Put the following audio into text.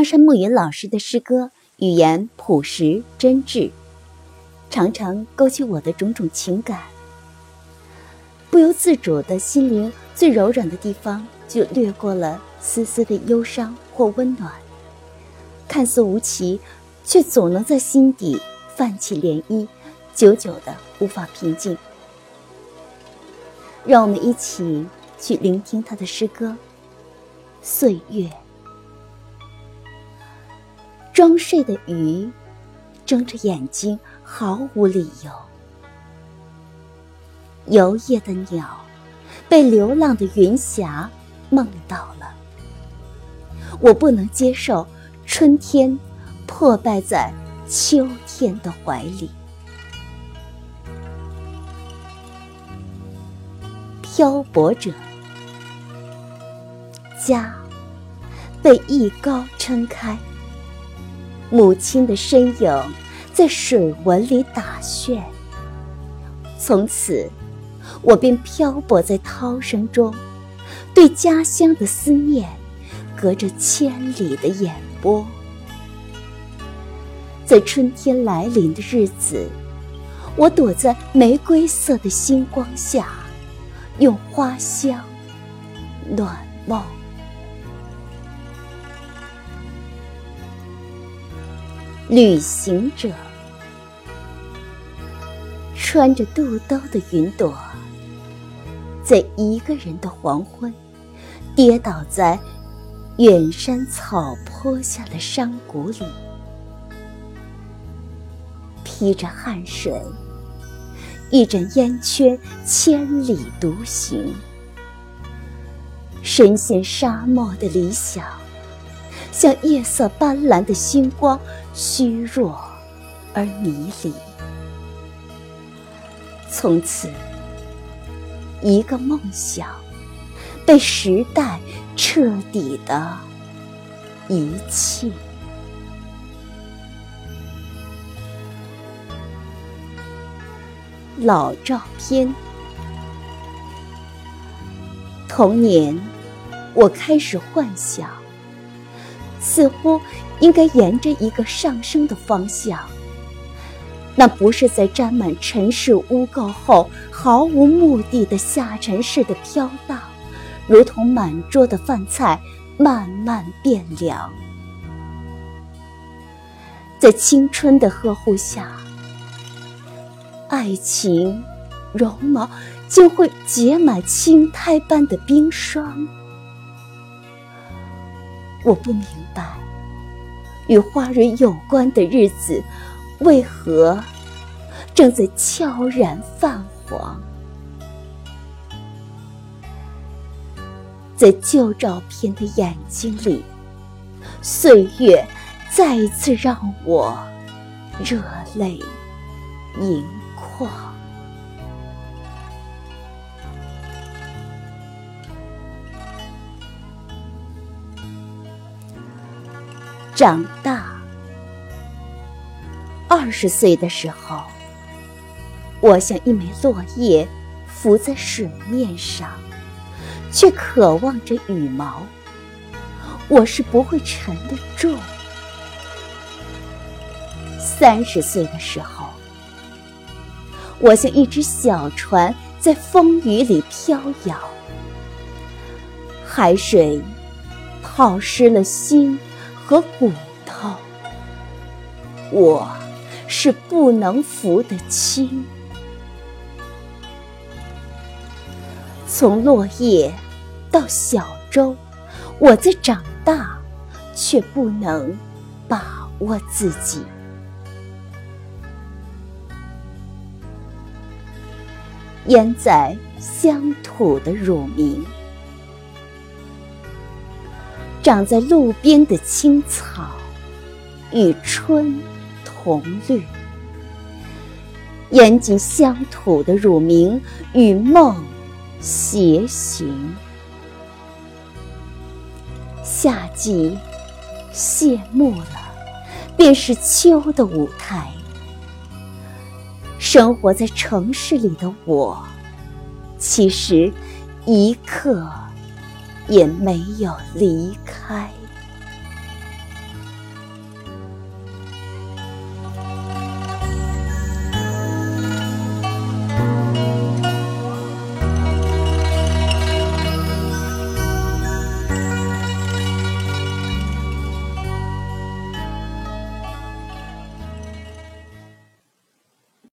苍山暮云老师的诗歌语言朴实真挚，常常勾起我的种种情感。不由自主的心灵最柔软的地方，就掠过了丝丝的忧伤或温暖。看似无奇，却总能在心底泛起涟漪，久久的无法平静。让我们一起去聆听他的诗歌《岁月》。装睡的鱼，睁着眼睛，毫无理由。游曳的鸟，被流浪的云霞梦到了。我不能接受春天破败在秋天的怀里。漂泊者，家被一篙撑开。母亲的身影在水纹里打旋，从此我便漂泊在涛声中，对家乡的思念隔着千里的眼波。在春天来临的日子，我躲在玫瑰色的星光下，用花香暖梦。旅行者，穿着肚兜的云朵，在一个人的黄昏，跌倒在远山草坡下的山谷里，披着汗水，一枕烟圈，千里独行，深陷沙漠的理想。像夜色斑斓的星光，虚弱而迷离。从此，一个梦想被时代彻底的遗弃。老照片，童年，我开始幻想。似乎应该沿着一个上升的方向，那不是在沾满尘世污垢后毫无目的的下沉式的飘荡，如同满桌的饭菜慢慢变凉。在青春的呵护下，爱情绒毛就会结满青苔般的冰霜。我不明白，与花蕊有关的日子，为何正在悄然泛黄？在旧照片的眼睛里，岁月再一次让我热泪盈眶。长大，二十岁的时候，我像一枚落叶，浮在水面上，却渴望着羽毛。我是不会沉得住。三十岁的时候，我像一只小船，在风雨里飘摇，海水泡湿了心。和骨头，我是不能扶得清。从落叶到小舟，我在长大，却不能把握自己。淹在乡土的乳名。长在路边的青草，与春同绿；严谨乡土的乳名，与梦偕行。夏季谢幕了，便是秋的舞台。生活在城市里的我，其实一刻。也没有离开。